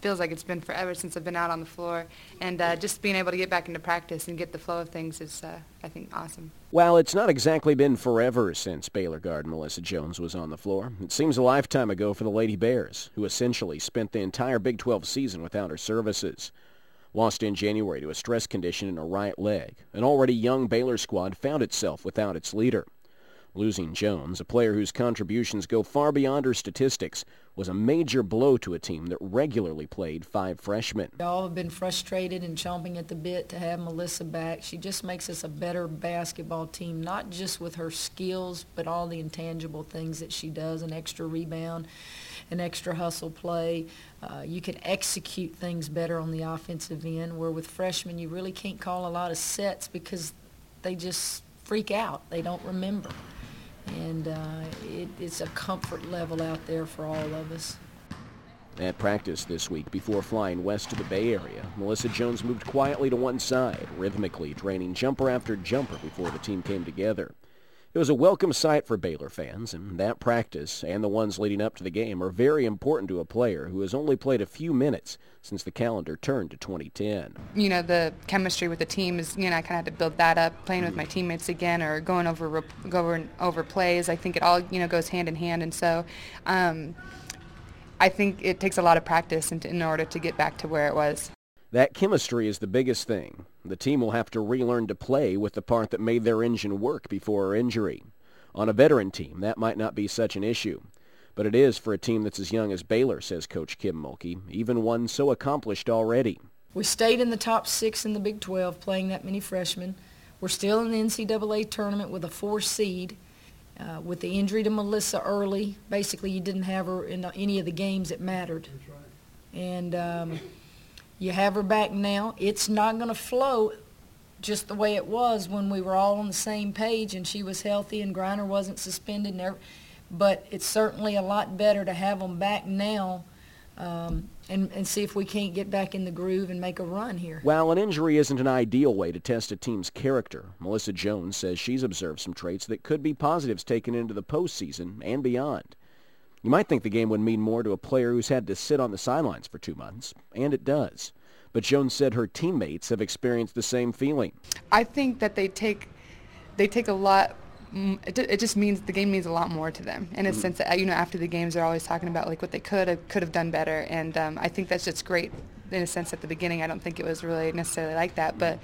feels like it's been forever since I've been out on the floor, and uh, just being able to get back into practice and get the flow of things is, uh, I think, awesome. Well, it's not exactly been forever since Baylor guard Melissa Jones was on the floor, it seems a lifetime ago for the Lady Bears, who essentially spent the entire Big 12 season without her services. Lost in January to a stress condition in her right leg, an already young Baylor squad found itself without its leader. Losing Jones, a player whose contributions go far beyond her statistics, was a major blow to a team that regularly played five freshmen. We all have been frustrated and chomping at the bit to have Melissa back. She just makes us a better basketball team, not just with her skills, but all the intangible things that she does, an extra rebound, an extra hustle play. Uh, you can execute things better on the offensive end, where with freshmen you really can't call a lot of sets because they just freak out. They don't remember and uh, it, it's a comfort level out there for all of us. At practice this week, before flying west to the Bay Area, Melissa Jones moved quietly to one side, rhythmically draining jumper after jumper before the team came together. It was a welcome sight for Baylor fans, and that practice and the ones leading up to the game are very important to a player who has only played a few minutes since the calendar turned to 2010. You know, the chemistry with the team is, you know, I kind of had to build that up, playing with my teammates again or going over going over plays. I think it all, you know, goes hand in hand, and so. Um, I think it takes a lot of practice in, in order to get back to where it was. That chemistry is the biggest thing. The team will have to relearn to play with the part that made their engine work before her injury. On a veteran team, that might not be such an issue. But it is for a team that's as young as Baylor, says Coach Kim Mulkey, even one so accomplished already. We stayed in the top six in the Big 12 playing that many freshmen. We're still in the NCAA tournament with a four seed. Uh, with the injury to Melissa early, basically you didn't have her in any of the games that mattered. Right. And um, you have her back now. It's not going to flow just the way it was when we were all on the same page and she was healthy and Griner wasn't suspended. But it's certainly a lot better to have them back now um, and, and see if we can't get back in the groove and make a run here. While an injury isn't an ideal way to test a team's character, Melissa Jones says she's observed some traits that could be positives taken into the postseason and beyond. You might think the game would mean more to a player who's had to sit on the sidelines for two months, and it does. But Jones said her teammates have experienced the same feeling. I think that they take they take a lot it, it just means the game means a lot more to them in a mm-hmm. sense that you know after the games they're always talking about like what they could have could have done better and um, I think that's just great in a sense at the beginning I don't think it was really necessarily like that but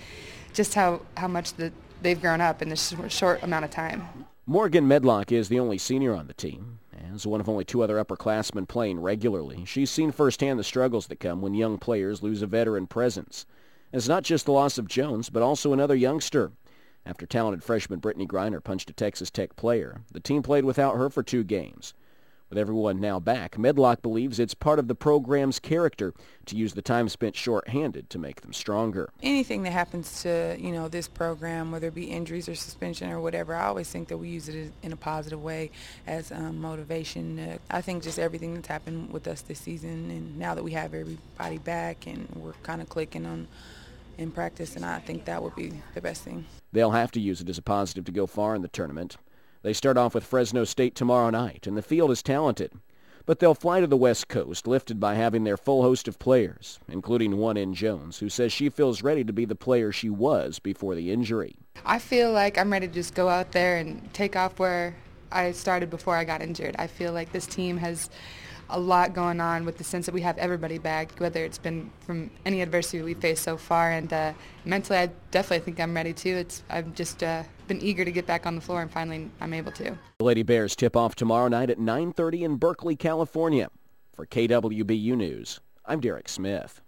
just how how much the, they've grown up in this short amount of time. Morgan Medlock is the only senior on the team. As one of only two other upperclassmen playing regularly, she's seen firsthand the struggles that come when young players lose a veteran presence. it's not just the loss of Jones, but also another youngster. After talented freshman Brittney Griner punched a Texas Tech player, the team played without her for two games. With everyone now back, Medlock believes it's part of the program's character to use the time spent short-handed to make them stronger. Anything that happens to, you know, this program, whether it be injuries or suspension or whatever, I always think that we use it in a positive way as um, motivation. Uh, I think just everything that's happened with us this season and now that we have everybody back and we're kind of clicking on in practice, and I think that would be the best thing. They'll have to use it as a positive to go far in the tournament. They start off with Fresno State tomorrow night, and the field is talented. But they'll fly to the West Coast, lifted by having their full host of players, including one in Jones, who says she feels ready to be the player she was before the injury. I feel like I'm ready to just go out there and take off where I started before I got injured. I feel like this team has a lot going on with the sense that we have everybody back, whether it's been from any adversity we faced so far. And uh, mentally, I definitely think I'm ready too. It's I've just uh, been eager to get back on the floor, and finally I'm able to. The Lady Bears tip off tomorrow night at 9:30 in Berkeley, California. For KWBU News, I'm Derek Smith.